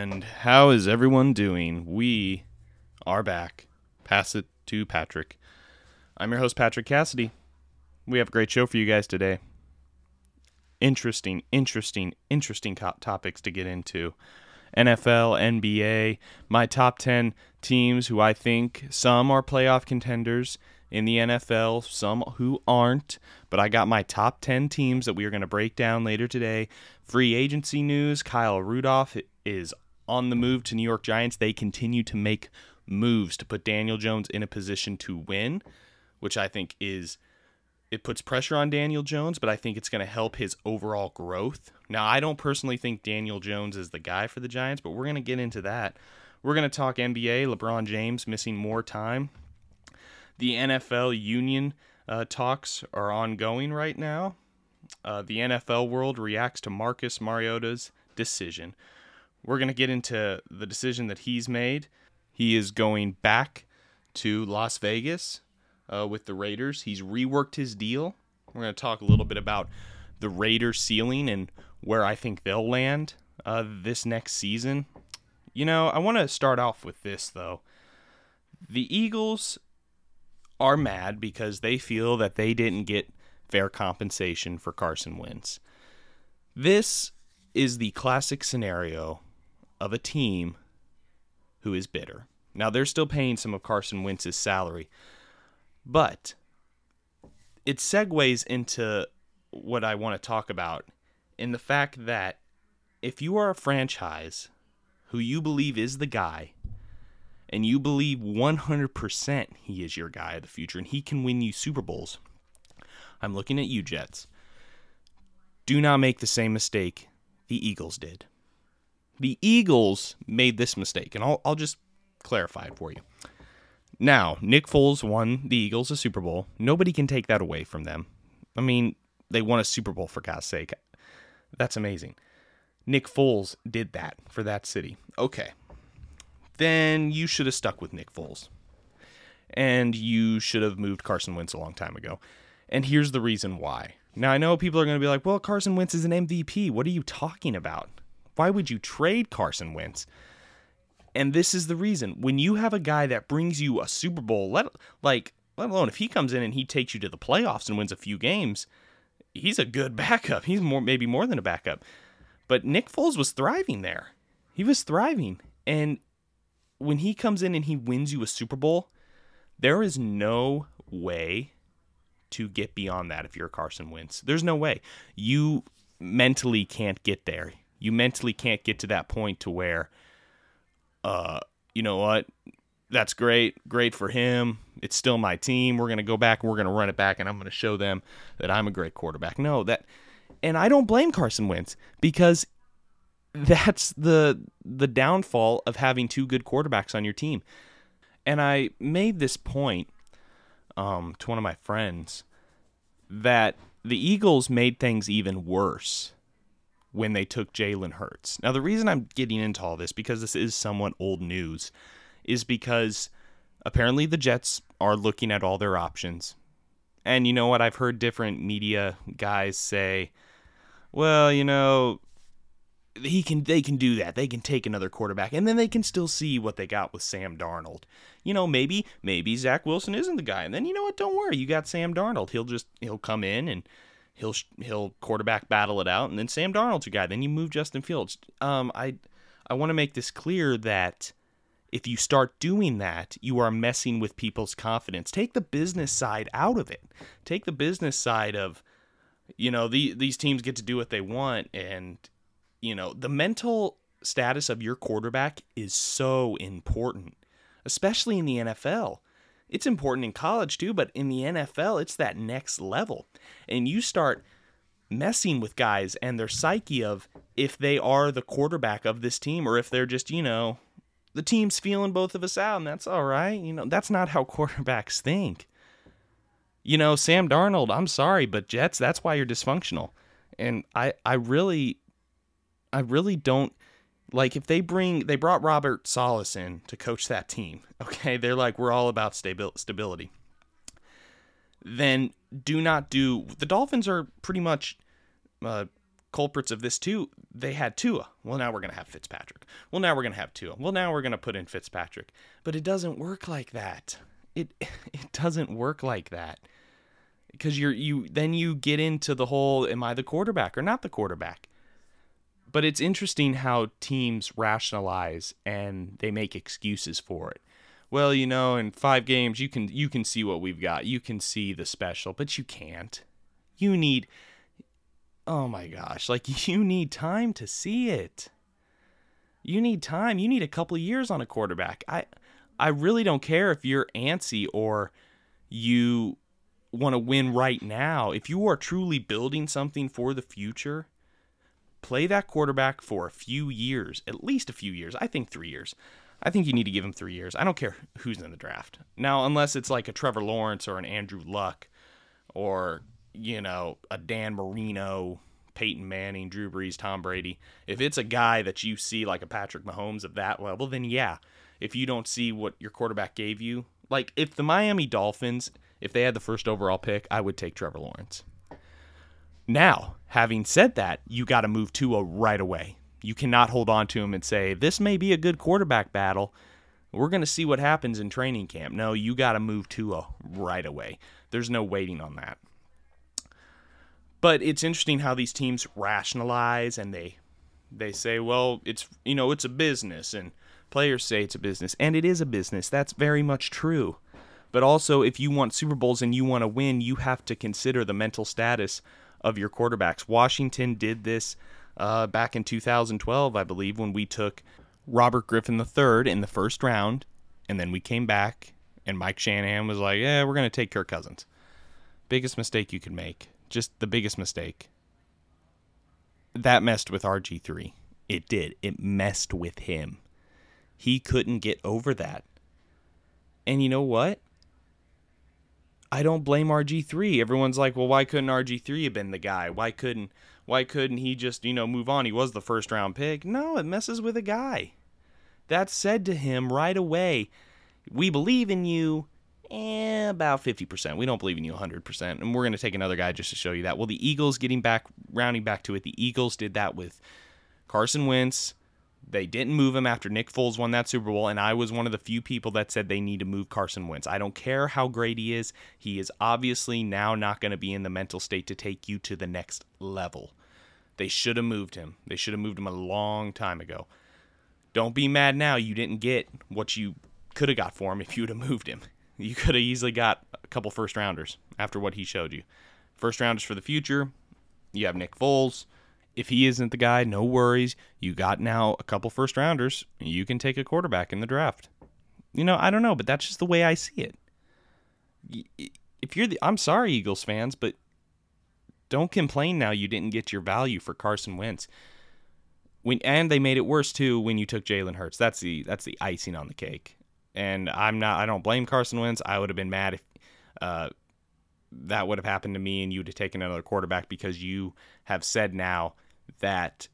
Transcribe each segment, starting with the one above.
And how is everyone doing? We are back. Pass it to Patrick. I'm your host, Patrick Cassidy. We have a great show for you guys today. Interesting, interesting, interesting topics to get into. NFL, NBA, my top 10 teams who I think some are playoff contenders in the NFL, some who aren't, but I got my top 10 teams that we are going to break down later today. Free agency news Kyle Rudolph is on the move to New York Giants. They continue to make moves to put Daniel Jones in a position to win, which I think is it puts pressure on Daniel Jones, but I think it's going to help his overall growth. Now, I don't personally think Daniel Jones is the guy for the Giants, but we're going to get into that. We're going to talk NBA, LeBron James missing more time. The NFL union uh, talks are ongoing right now. Uh, the NFL world reacts to Marcus Mariota's decision. We're going to get into the decision that he's made. He is going back to Las Vegas uh, with the Raiders. He's reworked his deal. We're going to talk a little bit about the Raiders' ceiling and where I think they'll land uh, this next season. You know, I want to start off with this, though. The Eagles are mad because they feel that they didn't get fair compensation for Carson Wentz. This is the classic scenario of a team who is bitter. Now, they're still paying some of Carson Wentz's salary, but it segues into what I want to talk about in the fact that if you are a franchise who you believe is the guy and you believe 100% he is your guy of the future and he can win you Super Bowls, I'm looking at you, Jets. Do not make the same mistake the Eagles did. The Eagles made this mistake, and I'll, I'll just clarify it for you. Now, Nick Foles won the Eagles a Super Bowl. Nobody can take that away from them. I mean, they won a Super Bowl for God's sake. That's amazing. Nick Foles did that for that city. Okay. Then you should have stuck with Nick Foles. And you should have moved Carson Wentz a long time ago. And here's the reason why. Now, I know people are going to be like, well, Carson Wentz is an MVP. What are you talking about? Why would you trade Carson Wentz? And this is the reason. When you have a guy that brings you a Super Bowl, let like let alone if he comes in and he takes you to the playoffs and wins a few games, he's a good backup. He's more maybe more than a backup. But Nick Foles was thriving there. He was thriving. And when he comes in and he wins you a Super Bowl, there is no way to get beyond that if you're Carson Wentz. There's no way. You mentally can't get there. You mentally can't get to that point to where uh you know what? That's great. Great for him. It's still my team. We're going to go back and we're going to run it back and I'm going to show them that I'm a great quarterback. No, that and I don't blame Carson Wentz because that's the the downfall of having two good quarterbacks on your team. And I made this point um, to one of my friends that the Eagles made things even worse when they took Jalen Hurts. Now, the reason I'm getting into all this, because this is somewhat old news, is because apparently the Jets are looking at all their options. And you know what? I've heard different media guys say, well, you know, he can they can do that. They can take another quarterback and then they can still see what they got with Sam Darnold. You know, maybe maybe Zach Wilson isn't the guy. And then you know what? Don't worry. You got Sam Darnold. He'll just he'll come in and he'll he'll quarterback battle it out and then Sam Darnold's your guy. Then you move Justin Fields. Um I I want to make this clear that if you start doing that, you are messing with people's confidence. Take the business side out of it. Take the business side of you know, the, these teams get to do what they want and you know, the mental status of your quarterback is so important, especially in the NFL. It's important in college too, but in the NFL, it's that next level. And you start messing with guys and their psyche of if they are the quarterback of this team or if they're just, you know, the team's feeling both of us out and that's all right. You know, that's not how quarterbacks think. You know, Sam Darnold, I'm sorry, but Jets, that's why you're dysfunctional. And I I really I really don't like if they bring they brought Robert Saleh in to coach that team. Okay, they're like we're all about stabil- stability. Then do not do the Dolphins are pretty much uh, culprits of this too. They had Tua. Well, now we're to have Fitzpatrick. Well, now we're to have Tua. Well, now we're to put in Fitzpatrick. But it doesn't work like that. It it doesn't work like that. Because you're you then you get into the whole am I the quarterback or not the quarterback? But it's interesting how teams rationalize and they make excuses for it. Well, you know, in 5 games you can you can see what we've got. You can see the special, but you can't. You need oh my gosh, like you need time to see it. You need time. You need a couple years on a quarterback. I I really don't care if you're antsy or you want to win right now. If you are truly building something for the future, play that quarterback for a few years, at least a few years. I think 3 years. I think you need to give him 3 years. I don't care who's in the draft. Now, unless it's like a Trevor Lawrence or an Andrew Luck or you know, a Dan Marino, Peyton Manning, Drew Brees, Tom Brady, if it's a guy that you see like a Patrick Mahomes of that level, then yeah. If you don't see what your quarterback gave you, like if the Miami Dolphins, if they had the first overall pick, I would take Trevor Lawrence. Now, having said that, you got to move Tua right away. You cannot hold on to him and say, this may be a good quarterback battle. We're going to see what happens in training camp. No, you got to move Tua right away. There's no waiting on that. But it's interesting how these teams rationalize and they they say, well, it's you know, it's a business and players say it's a business and it is a business. That's very much true. But also if you want Super Bowls and you want to win, you have to consider the mental status of your quarterbacks. Washington did this uh, back in 2012, I believe, when we took Robert Griffin III in the first round, and then we came back, and Mike Shanahan was like, "Yeah, we're going to take Kirk Cousins." Biggest mistake you could make just the biggest mistake. That messed with RG3. It did. It messed with him. He couldn't get over that. And you know what? I don't blame RG3. Everyone's like, "Well, why couldn't RG3 have been the guy? Why couldn't why couldn't he just, you know, move on? He was the first round pick." No, it messes with a guy. That said to him right away, "We believe in you eh, about 50%. We don't believe in you 100%. And we're going to take another guy just to show you that. Well, the Eagles getting back, rounding back to it, the Eagles did that with Carson Wentz. They didn't move him after Nick Foles won that Super Bowl, and I was one of the few people that said they need to move Carson Wentz. I don't care how great he is. He is obviously now not going to be in the mental state to take you to the next level. They should have moved him. They should have moved him a long time ago. Don't be mad now you didn't get what you could have got for him if you would have moved him. You could have easily got a couple first rounders after what he showed you. First rounders for the future. You have Nick Foles. If he isn't the guy, no worries. You got now a couple first rounders. You can take a quarterback in the draft. You know, I don't know, but that's just the way I see it. If you're the, I'm sorry, Eagles fans, but don't complain now you didn't get your value for Carson Wentz. When and they made it worse too when you took Jalen Hurts. That's the that's the icing on the cake and I'm not. I don't blame Carson Wentz. I would have been mad if uh, that would have happened to me and you would have taken another quarterback because you have said now that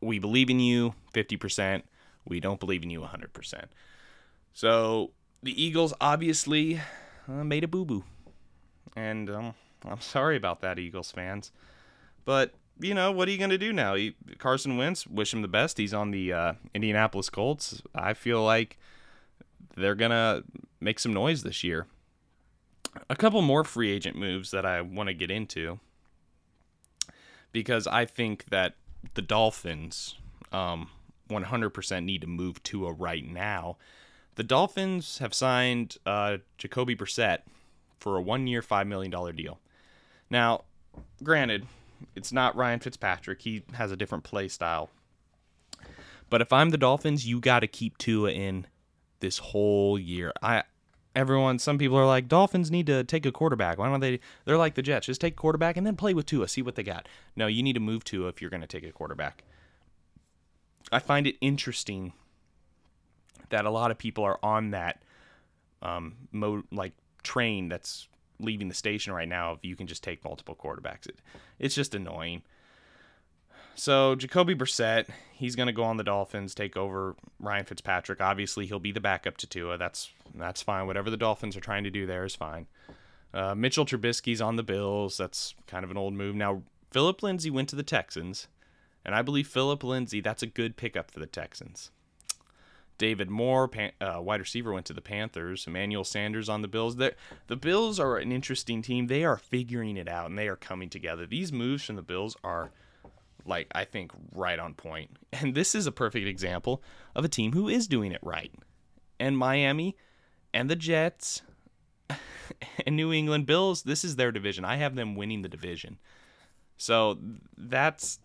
we believe in you 50%. We don't believe in you 100%. So the Eagles obviously uh, made a boo boo. And um, I'm sorry about that, Eagles fans. But, you know, what are you going to do now? He, Carson Wentz, wish him the best. He's on the uh, Indianapolis Colts. I feel like they're going to make some noise this year. A couple more free agent moves that I want to get into because I think that the Dolphins um, 100% need to move Tua right now. The Dolphins have signed uh, Jacoby Brissett for a one year, $5 million deal. Now, granted, it's not Ryan Fitzpatrick. He has a different play style. But if I'm the Dolphins, you got to keep Tua in this whole year. I everyone some people are like Dolphins need to take a quarterback. Why don't they they're like the Jets, just take quarterback and then play with Tua, see what they got. No, you need to move Tua if you're going to take a quarterback. I find it interesting that a lot of people are on that um mode like train that's leaving the station right now if you can just take multiple quarterbacks. It, it's just annoying. So Jacoby Brissett, he's going to go on the Dolphins, take over Ryan Fitzpatrick. Obviously, he'll be the backup to Tua. That's that's fine. Whatever the Dolphins are trying to do there is fine. Uh, Mitchell Trubisky's on the Bills. That's kind of an old move now. Philip Lindsay went to the Texans, and I believe Philip Lindsay, that's a good pickup for the Texans. David Moore, pan, uh, wide receiver, went to the Panthers. Emmanuel Sanders on the Bills. They're, the Bills are an interesting team. They are figuring it out and they are coming together. These moves from the Bills are, like, I think, right on point. And this is a perfect example of a team who is doing it right. And Miami and the Jets and New England Bills, this is their division. I have them winning the division. So that's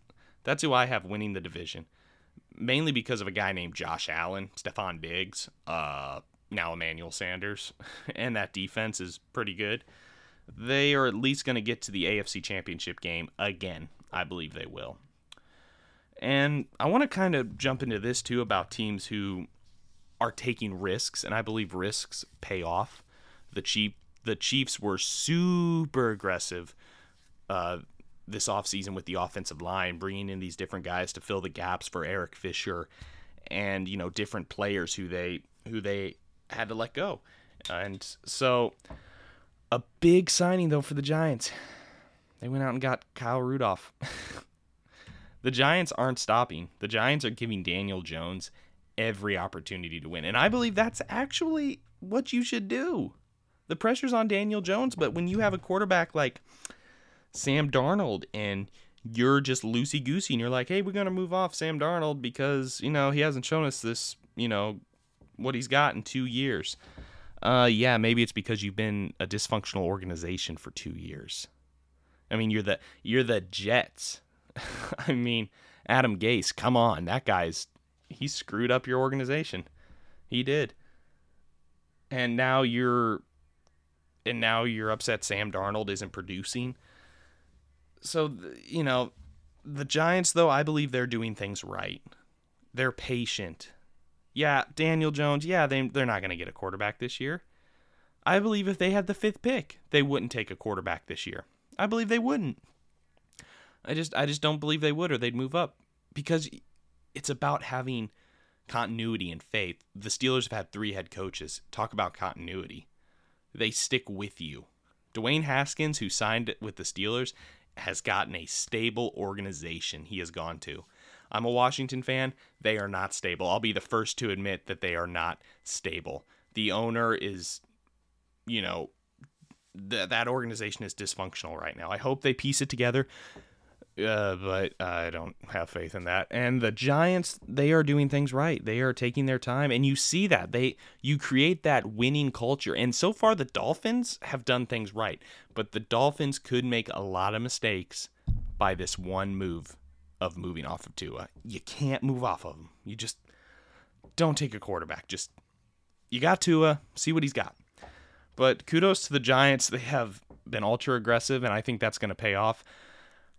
that's who I have winning the division mainly because of a guy named Josh Allen, Stefon Diggs, uh, now Emmanuel Sanders, and that defense is pretty good. They are at least going to get to the AFC Championship game again. I believe they will. And I want to kind of jump into this too about teams who are taking risks, and I believe risks pay off. The Chief, the Chiefs were super aggressive uh, this offseason with the offensive line, bringing in these different guys to fill the gaps for Eric Fisher and, you know, different players who they who they had to let go. And so a big signing though for the Giants. They went out and got Kyle Rudolph. the Giants aren't stopping. The Giants are giving Daniel Jones every opportunity to win. And I believe that's actually what you should do. The pressure's on Daniel Jones, but when you have a quarterback like Sam Darnold and you're just loosey goosey and you're like, hey, we're going to move off Sam Darnold because, you know, he hasn't shown us this, you know, what he's got in two years. Uh, yeah, maybe it's because you've been a dysfunctional organization for two years. I mean, you're the you're the Jets. I mean, Adam Gase, come on, that guy's he screwed up your organization. He did. And now you're and now you're upset Sam Darnold isn't producing so you know, the Giants though I believe they're doing things right. They're patient. Yeah, Daniel Jones. Yeah, they they're not going to get a quarterback this year. I believe if they had the fifth pick, they wouldn't take a quarterback this year. I believe they wouldn't. I just I just don't believe they would or they'd move up because it's about having continuity and faith. The Steelers have had 3 head coaches. Talk about continuity. They stick with you. Dwayne Haskins who signed with the Steelers has gotten a stable organization he has gone to. I'm a Washington fan. They are not stable. I'll be the first to admit that they are not stable. The owner is, you know, th- that organization is dysfunctional right now. I hope they piece it together. Uh, but I don't have faith in that. And the Giants, they are doing things right. They are taking their time, and you see that they you create that winning culture. And so far, the Dolphins have done things right, but the Dolphins could make a lot of mistakes by this one move of moving off of Tua. You can't move off of him. You just don't take a quarterback. Just you got Tua, see what he's got. But kudos to the Giants. They have been ultra aggressive, and I think that's going to pay off.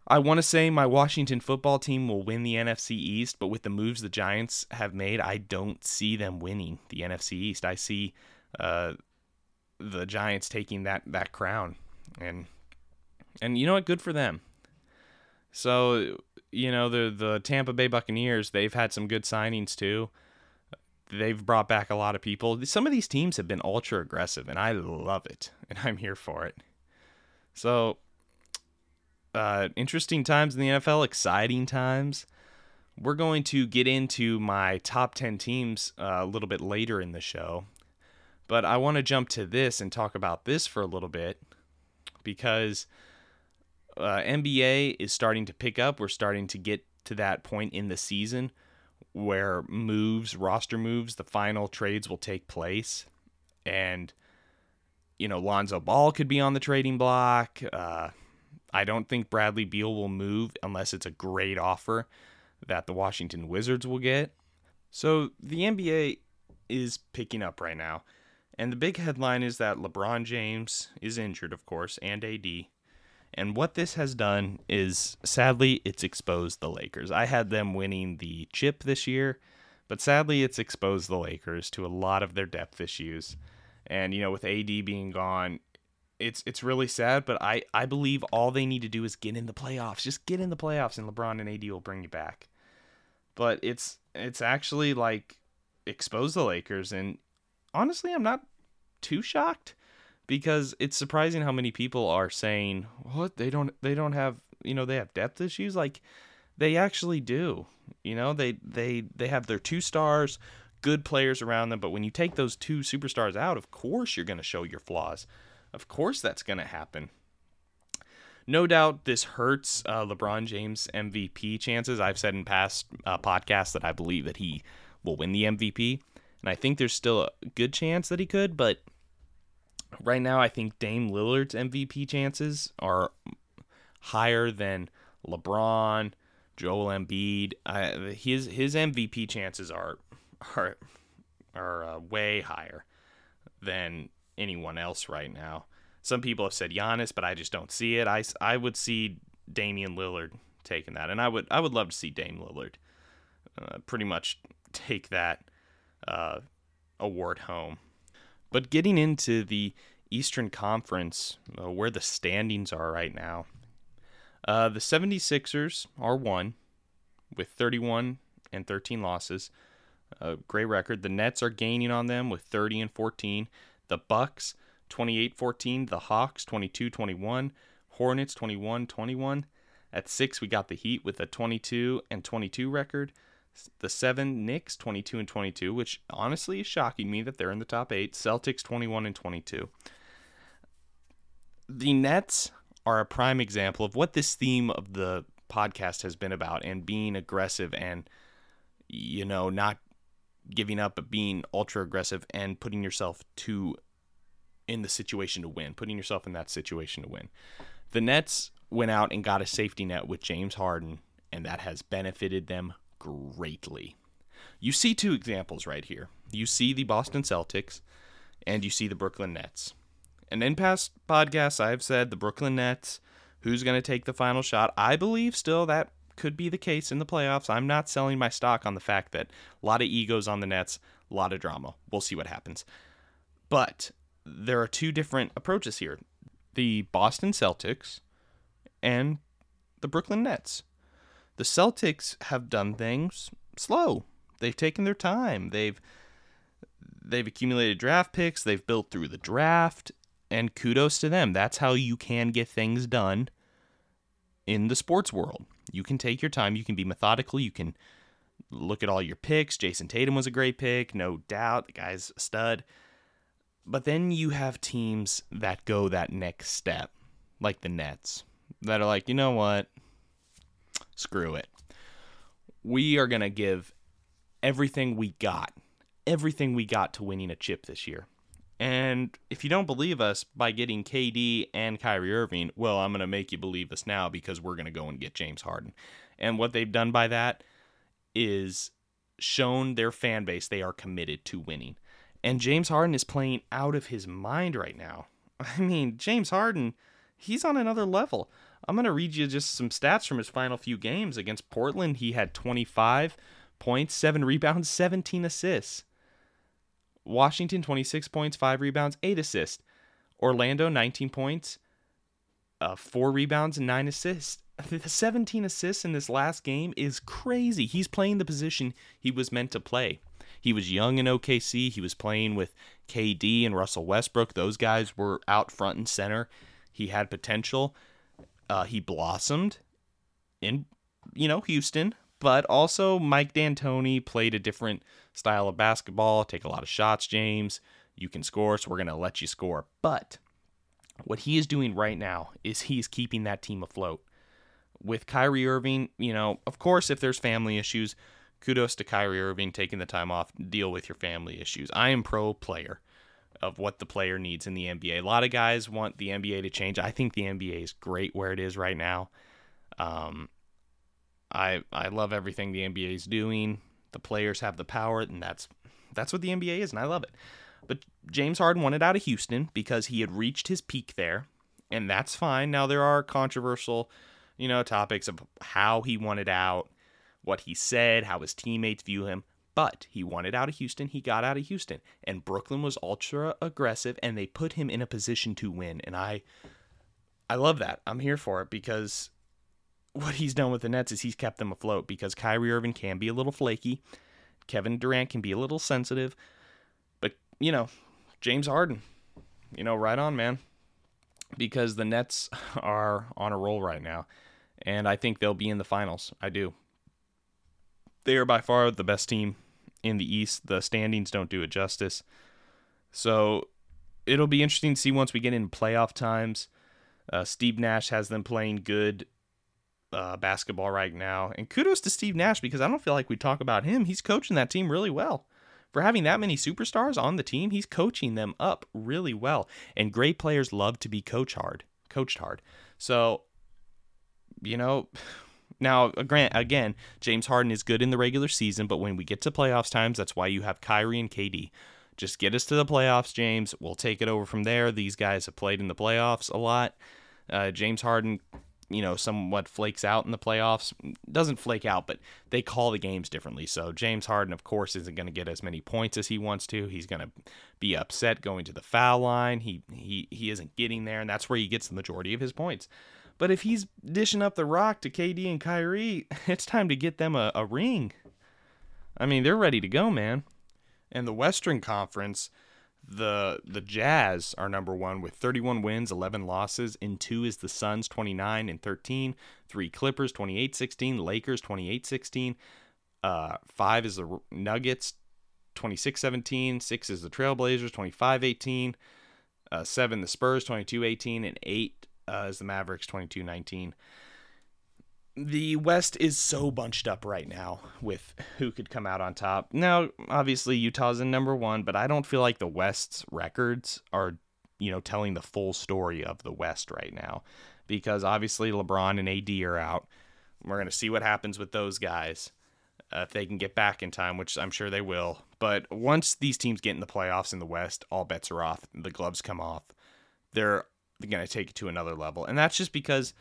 I want to say my Washington football team will win the NFC East, but with the moves the Giants have made, I don't see them winning the NFC East. I see uh, the Giants taking that that crown, and and you know what? Good for them. So you know the the Tampa Bay Buccaneers, they've had some good signings too. They've brought back a lot of people. Some of these teams have been ultra aggressive, and I love it, and I'm here for it. So uh, interesting times in the NFL, exciting times. We're going to get into my top 10 teams uh, a little bit later in the show. But I want to jump to this and talk about this for a little bit because uh, NBA is starting to pick up. We're starting to get to that point in the season where moves, roster moves, the final trades will take place. And, you know, Lonzo Ball could be on the trading block. Uh, I don't think Bradley Beal will move unless it's a great offer that the Washington Wizards will get. So the NBA is picking up right now. And the big headline is that LeBron James is injured, of course, and AD. And what this has done is sadly, it's exposed the Lakers. I had them winning the chip this year, but sadly, it's exposed the Lakers to a lot of their depth issues. And, you know, with AD being gone, it's it's really sad, but I I believe all they need to do is get in the playoffs. Just get in the playoffs, and LeBron and AD will bring you back. But it's it's actually like expose the Lakers, and honestly, I'm not too shocked because it's surprising how many people are saying what they don't they don't have you know, they have depth issues. Like they actually do. You know, they they they have their two stars, good players around them, but when you take those two superstars out, of course you're going to show your flaws. Of course that's going to happen. No doubt this hurts uh, LeBron James MVP chances. I've said in past uh, podcasts that I believe that he will win the MVP, and I think there's still a good chance that he could, but right now I think Dame Lillard's MVP chances are higher than LeBron, Joel Embiid. I, his his MVP chances are are are uh, way higher than anyone else right now. Some people have said Giannis, but I just don't see it. I, I would see Damian Lillard taking that, and I would I would love to see Dame Lillard uh, pretty much take that uh, award home. But getting into the Eastern Conference, uh, where the standings are right now, uh, the 76ers are one with 31 and 13 losses. A great record. The Nets are gaining on them with 30 and 14. The Bucks 28-14, the Hawks 22-21, Hornets 21-21. At 6 we got the Heat with a 22 and 22 record. The 7 Knicks 22 and 22, which honestly is shocking me that they're in the top 8. Celtics 21 and 22. The Nets are a prime example of what this theme of the podcast has been about and being aggressive and you know not giving up but being ultra aggressive and putting yourself to in the situation to win, putting yourself in that situation to win. The Nets went out and got a safety net with James Harden, and that has benefited them greatly. You see two examples right here. You see the Boston Celtics, and you see the Brooklyn Nets. And in past podcasts, I've said the Brooklyn Nets, who's going to take the final shot. I believe still that could be the case in the playoffs. I'm not selling my stock on the fact that a lot of egos on the Nets, a lot of drama. We'll see what happens. But there are two different approaches here the Boston Celtics and the Brooklyn Nets. The Celtics have done things slow. They've taken their time. They've they've accumulated draft picks, they've built through the draft, and kudos to them. That's how you can get things done in the sports world. You can take your time, you can be methodical, you can look at all your picks. Jayson Tatum was a great pick, no doubt. The guy's a stud. But then you have teams that go that next step, like the Nets, that are like, you know what? Screw it. We are going to give everything we got, everything we got to winning a chip this year. And if you don't believe us by getting KD and Kyrie Irving, well, I'm going to make you believe us now because we're going to go and get James Harden. And what they've done by that is shown their fan base they are committed to winning. And James Harden is playing out of his mind right now. I mean, James Harden, he's on another level. I'm going to read you just some stats from his final few games. Against Portland, he had 25 points, 7 rebounds, 17 assists. Washington, 26 points, 5 rebounds, 8 assists. Orlando, 19 points, uh, 4 rebounds, and 9 assists. The 17 assists in this last game is crazy. He's playing the position he was meant to play. He was young in OKC. He was playing with KD and Russell Westbrook. Those guys were out front and center. He had potential. Uh, he blossomed in, you know, Houston, but also Mike D'Antoni played a different style of basketball. Take a lot of shots, James. You can score, so we're going to let you score. But what he is doing right now is he's keeping that team afloat. With Kyrie Irving, you know, of course, if there's family issues, kudos to Kyrie Irving taking the time off, deal with your family issues. I am pro player of what the player needs in the NBA. A lot of guys want the NBA to change. I think the NBA is great where it is right now. Um, I I love everything the NBA is doing. The players have the power, and that's that's what the NBA is, and I love it. But James Harden wanted out of Houston because he had reached his peak there, and that's fine. Now there are controversial, you know, topics of how he wanted out what he said, how his teammates view him. But he wanted out of Houston. He got out of Houston. And Brooklyn was ultra aggressive and they put him in a position to win. And I I love that. I'm here for it because what he's done with the Nets is he's kept them afloat because Kyrie Irving can be a little flaky. Kevin Durant can be a little sensitive. But, you know, James Harden, you know, right on, man. Because the Nets are on a roll right now. and I think they'll be in the finals. I do. They are by far the best team in the East. The standings don't do it justice. So it'll be interesting to see once we get in playoff times. Uh, Steve Nash has them playing good uh, basketball right now. And kudos to Steve Nash because I don't feel like we talk about him. He's coaching that team really well. For having that many superstars on the team, he's coaching them up really well. And great players love to be coach hard, coached hard. So, you know, now grant again, James Harden is good in the regular season, but when we get to playoffs times, that's why you have Kyrie and KD. Just get us to the playoffs, James. We'll take it over from there. These guys have played in the playoffs a lot. Uh, James Harden you know, somewhat flakes out in the playoffs. Doesn't flake out, but they call the games differently. So James Harden, of course, isn't going to get as many points as he wants to. He's going to be upset going to the foul line. He he he isn't getting there, and that's where he gets the majority of his points. But if he's dishing up the rock to KD and Kyrie, it's time to get them a, a ring. I mean, they're ready to go, man. And the Western Conference, the the Jazz are number one with 31 wins, 11 losses. In two is the Suns, 29 and 13. Three Clippers, 28-16. Lakers, 28-16. Uh, five is the Nuggets, 26-17. Six is the Trailblazers, 25-18. Uh, seven the Spurs, 22-18, and eight uh, is the Mavericks, 22-19 the West is so bunched up right now with who could come out on top. Now, obviously Utah's in number 1, but I don't feel like the West's records are, you know, telling the full story of the West right now because obviously LeBron and AD are out. We're going to see what happens with those guys. Uh, if they can get back in time, which I'm sure they will. But once these teams get in the playoffs in the West, all bets are off. The gloves come off. They're going to take it to another level. And that's just because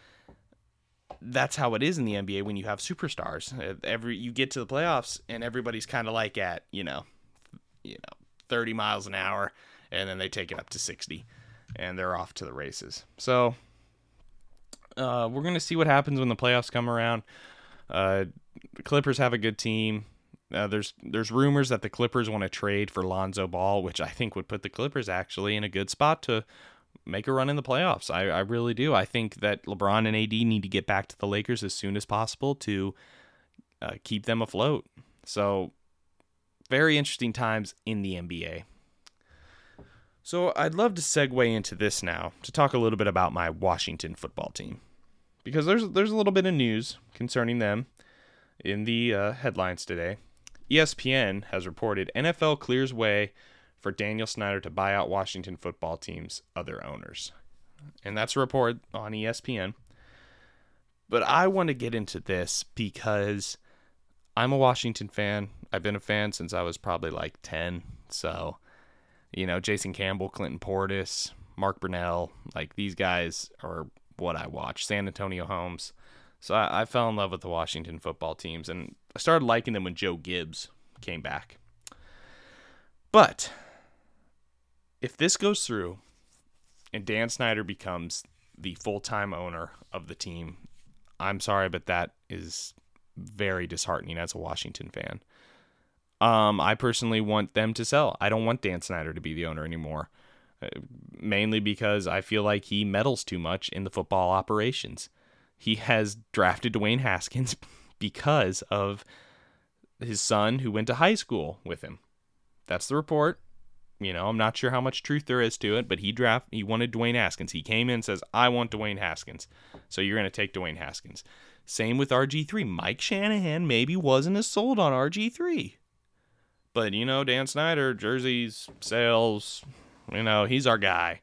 that's how it is in the NBA when you have superstars. Every you get to the playoffs and everybody's kind of like at you know, you know, thirty miles an hour, and then they take it up to sixty, and they're off to the races. So uh, we're gonna see what happens when the playoffs come around. Uh, Clippers have a good team. Uh, there's there's rumors that the Clippers want to trade for Lonzo Ball, which I think would put the Clippers actually in a good spot to make a run in the playoffs. I, I really do. I think that LeBron and AD need to get back to the Lakers as soon as possible to uh, keep them afloat. So, very interesting times in the NBA. So, I'd love to segue into this now to talk a little bit about my Washington football team because there's there's a little bit of news concerning them in the uh, headlines today. ESPN has reported NFL clears way for Daniel Snyder to buy out Washington football team's other owners. And that's a report on ESPN. But I want to get into this because I'm a Washington fan. I've been a fan since I was probably like 10. So, you know, Jason Campbell, Clinton Portis, Mark Brunell, like these guys are what I watch. Santonio Holmes. So I, I fell in love with the Washington football teams and I started liking them when Joe Gibbs came back. But if this goes through and Dan Snyder becomes the full time owner of the team, I'm sorry, but that is very disheartening as a Washington fan. Um, I personally want them to sell. I don't want Dan Snyder to be the owner anymore, uh, mainly because I feel like he meddles too much in the football operations. He has drafted Dwayne Haskins because of his son who went to high school with him. That's the report. You know, I'm not sure how much truth there is to it, but he draft he wanted Dwayne Haskins. He came in and says, "I want Dwayne Haskins." So you're going to take Dwayne Haskins. Same with RG3. Mike Shanahan maybe wasn't as sold on RG3. But you know, Dan Snyder, jerseys, sales, you know, he's our guy.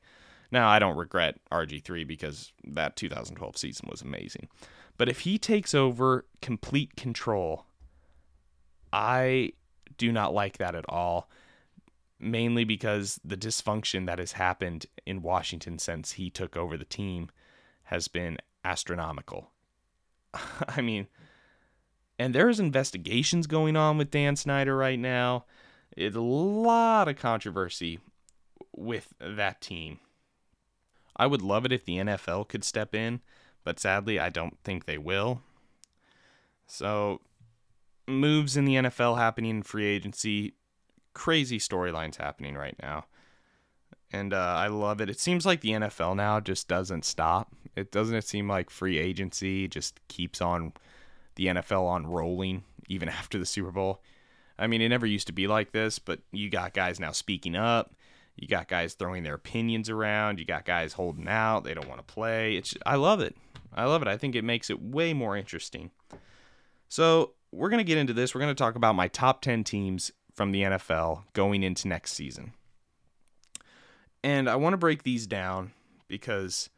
Now, I don't regret RG3 because that 2012 season was amazing. But if he takes over complete control, I do not like that at all mainly because the dysfunction that has happened in Washington since he took over the team has been astronomical. I mean, and there's investigations going on with Dan Snyder right now. It's a lot of controversy with that team. I would love it if the NFL could step in, but sadly, I don't think they will. So, moves in the NFL happening in free agency crazy storylines happening right now. And uh, I love it. It seems like the NFL now just doesn't stop. It doesn't it seem like free agency just keeps on the NFL on rolling even after the Super Bowl. I mean, it never used to be like this, but you got guys now speaking up. You got guys throwing their opinions around. You got guys holding out. They don't want to play. It's I love it. I love it. I think it makes it way more interesting. So, we're going to get into this. We're going to talk about my top 10 teams from the NFL going into next season. And I want to break these down because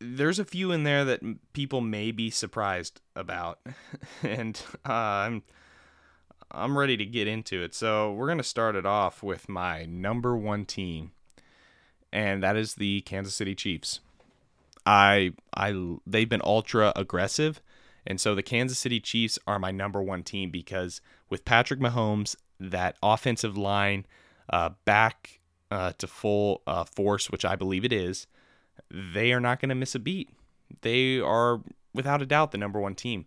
there's a few in there that people may be surprised about. and uh, I'm I'm ready to get into it. So, we're going to start it off with my number 1 team. And that is the Kansas City Chiefs. I I they've been ultra aggressive and so the Kansas City Chiefs are my number one team because with Patrick Mahomes, that offensive line uh, back uh, to full uh, force, which I believe it is, they are not going to miss a beat. They are, without a doubt, the number one team.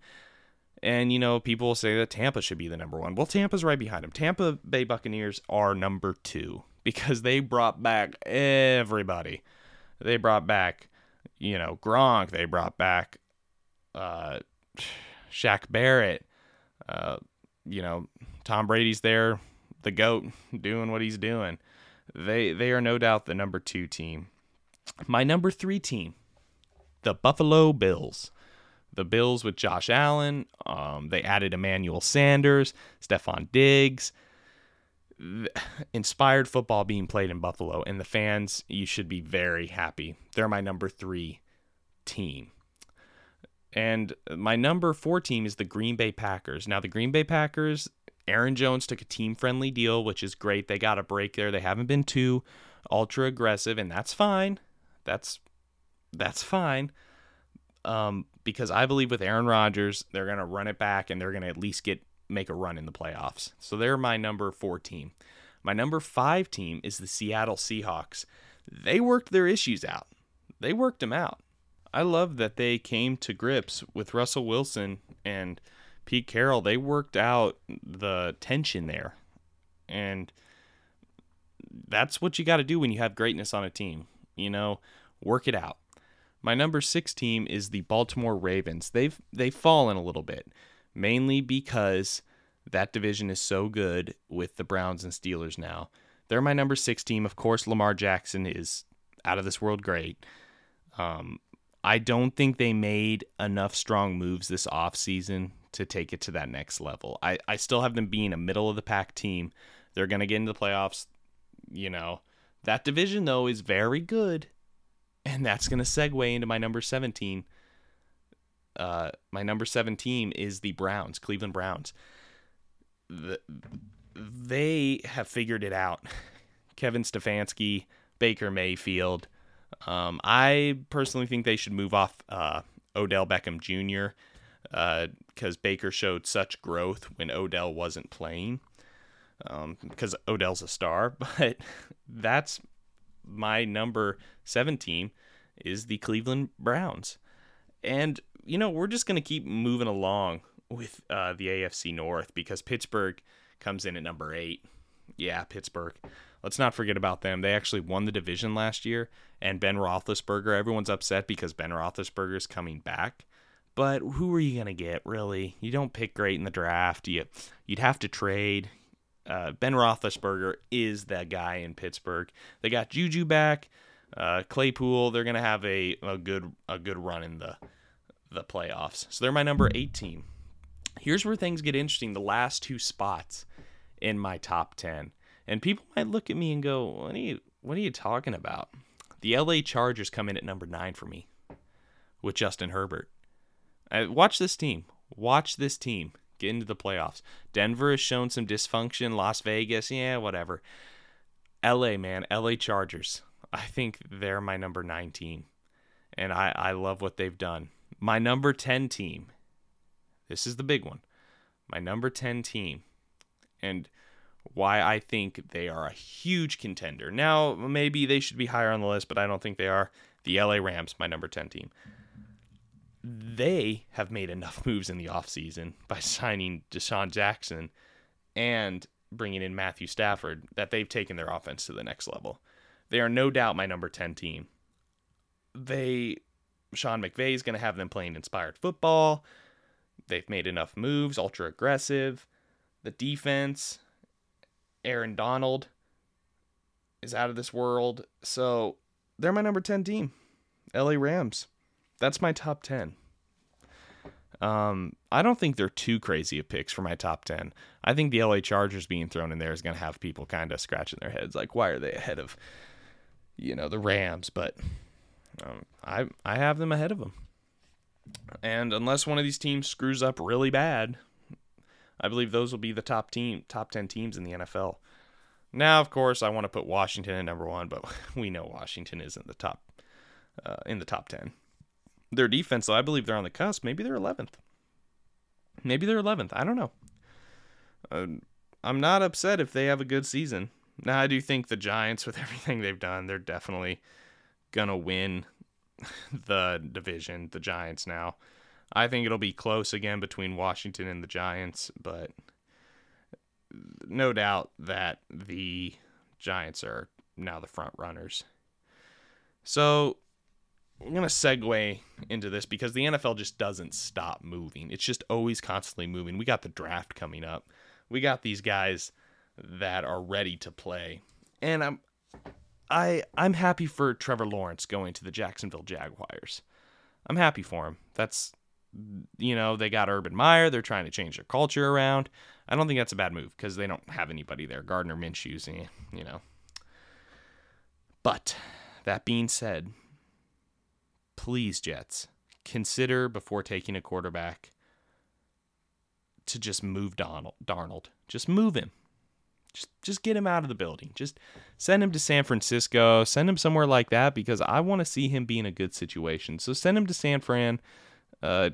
And, you know, people will say that Tampa should be the number one. Well, Tampa's right behind them. Tampa Bay Buccaneers are number two because they brought back everybody. They brought back, you know, Gronk. They brought back uh, Shaq Barrett, uh, you know, Tom Brady's there, the goat, doing what he's doing. They they are no doubt the number two team. My number three team, the Buffalo Bills. The Bills with Josh Allen. Um, they added Emmanuel Sanders, Stefon Diggs. Inspired football being played in Buffalo, and the fans, you should be very happy. They're my number three team. And my number four team is the Green Bay Packers. Now, the Green Bay Packers, Aaron Jones took a team friendly deal, which is great. They got a break there. They haven't been too ultra aggressive, and that's fine. That's that's fine. Um, because I believe with Aaron Rodgers, they're gonna run it back and they're gonna at least get make a run in the playoffs. So they're my number four team. My number five team is the Seattle Seahawks. They worked their issues out. They worked them out. I love that they came to grips with Russell Wilson and Pete Carroll. They worked out the tension there. And that's what you got to do when you have greatness on a team. You know, work it out. My number 6 team is the Baltimore Ravens. They've they've fallen a little bit, mainly because that division is so good with the Browns and Steelers now. They're my number 6 team. Of course, Lamar Jackson is out of this world great. Um, I don't think they made enough strong moves this offseason to take it to that next level. I, I still have them being a middle of the pack team. They're going to get into the playoffs. You know, that division, though, is very good. And that's going to segue into my number 17. Uh, my number 17 is the Browns, Cleveland Browns. The, they have figured it out. Kevin Stefanski, Baker Mayfield, um, I personally think they should move off uh, Odell Beckham Jr. because uh, Baker showed such growth when Odell wasn't playing. Because um, Odell's a star, but that's my number 17 is the Cleveland Browns. And, you know, we're just to keep moving along with uh, the AFC North because Pittsburgh comes in at number eight. Yeah, Pittsburgh. Let's not forget about them. They actually won the division last year, and Ben Roethlisberger. Everyone's upset because Ben Roethlisberger is coming back. But who are you gonna get? Really, you don't pick great in the draft. You you'd have to trade. Uh, ben Roethlisberger is that guy in Pittsburgh. They got Juju back. Uh, Claypool. They're gonna have a, a good a good run in the the playoffs. So they're my number eight team. Here's where things get interesting. The last two spots in my top ten. And people might look at me and go, "What are you what are you talking about?" The LA Chargers come in at number 9 for me with Justin Herbert. I, watch this team. Watch this team get into the playoffs. Denver has shown some dysfunction, Las Vegas, yeah, whatever. LA, man, LA Chargers. I think they're my number 19. And I, I love what they've done. My number 10 team. This is the big one. My number 10 team. And why I think they are a huge contender. Now, maybe they should be higher on the list, but I don't think they are. The LA Rams, my number 10 team. They have made enough moves in the offseason by signing DeSean Jackson and bringing in Matthew Stafford that they've taken their offense to the next level. They are no doubt my number 10 team. they Sean McVay is going to have them playing inspired football. They've made enough moves, ultra aggressive. The defense, Aaron Donald is out of this world. So they're my number 10 team. LA Rams. That's my top 10. Um, I don't think they're too crazy of picks for my top 10. I think the LA Chargers being thrown in there is going to have people kind of scratching their heads like, why are they ahead of, you know, the Rams? But um, I, I have them ahead of them. And unless one of these teams screws up really bad, I believe those will be the top team, top 10 teams in the NFL. Now, of course, I want to put Washington at number one, but we know Washington isn't the top uh, in the top 10. Their defense, though, I believe they're on the cusp. Maybe they're 11th. Maybe they're 11th. I don't know. Uh, I'm not upset if they have a good season. Now, I do think the Giants, with everything they've done, they're definitely going to win the division, the Giants now. I think it'll be close again between Washington and the Giants, but no doubt that the Giants are now the front runners. So we're going to segue into this because the NFL just doesn't stop moving. It's just always constantly moving. We got the draft coming up. We got these guys that are ready to play. And I'm I I'm happy for Trevor Lawrence going to the Jacksonville Jaguars. I'm happy for him. That's you know, they got Urban Meyer. They're trying to change their culture around. I don't think that's a bad move because they don't have anybody there. Gardner Minshew's, eh, you know. But that being said, please, Jets, consider before taking a quarterback to just move Donald, Darnold. Just move him. Just, just get him out of the building. Just send him to San Francisco. Send him somewhere like that because I want to see him be in a good situation. So send him to San Fran uh,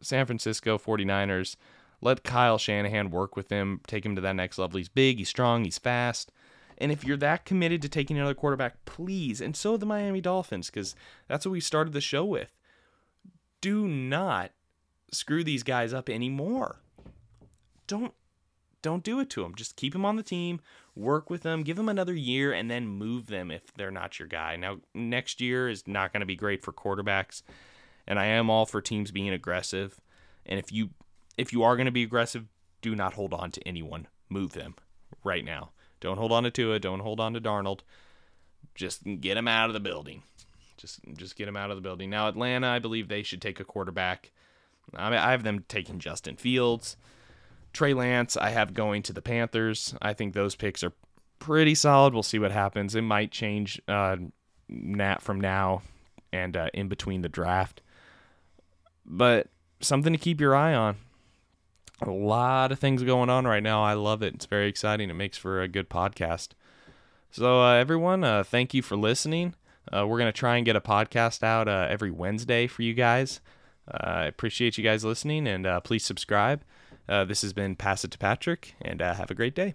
San Francisco 49ers. Let Kyle Shanahan work with him, take him to that next level. He's big, he's strong, he's fast. And if you're that committed to taking another quarterback, please, and so the Miami Dolphins, because that's what we started the show with. Do not screw these guys up anymore. Don't don't do it to them. Just keep them on the team, work with them, give them another year, and then move them if they're not your guy. Now, next year is not going to be great for quarterbacks and I am all for teams being aggressive. And if you if you are going to be aggressive, do not hold on to anyone. Move them right now. Don't hold on to Tua. Don't hold on to Darnold. Just get him out of the building. Just just get him out of the building. Now Atlanta, I believe they should take a quarterback. I mean, I have them taking Justin Fields, Trey Lance. I have going to the Panthers. I think those picks are pretty solid. We'll see what happens. It might change uh, nat from now and uh, in between the draft but something to keep your eye on. A lot of things going on right now. I love it. It's very exciting. It makes for a good podcast. So, uh, everyone, uh, thank you for listening. Uh, we're going to try and get a podcast out uh, every Wednesday for you guys. Uh, I appreciate you guys listening and uh, please subscribe. this has been Pass It to Patrick and have a great day.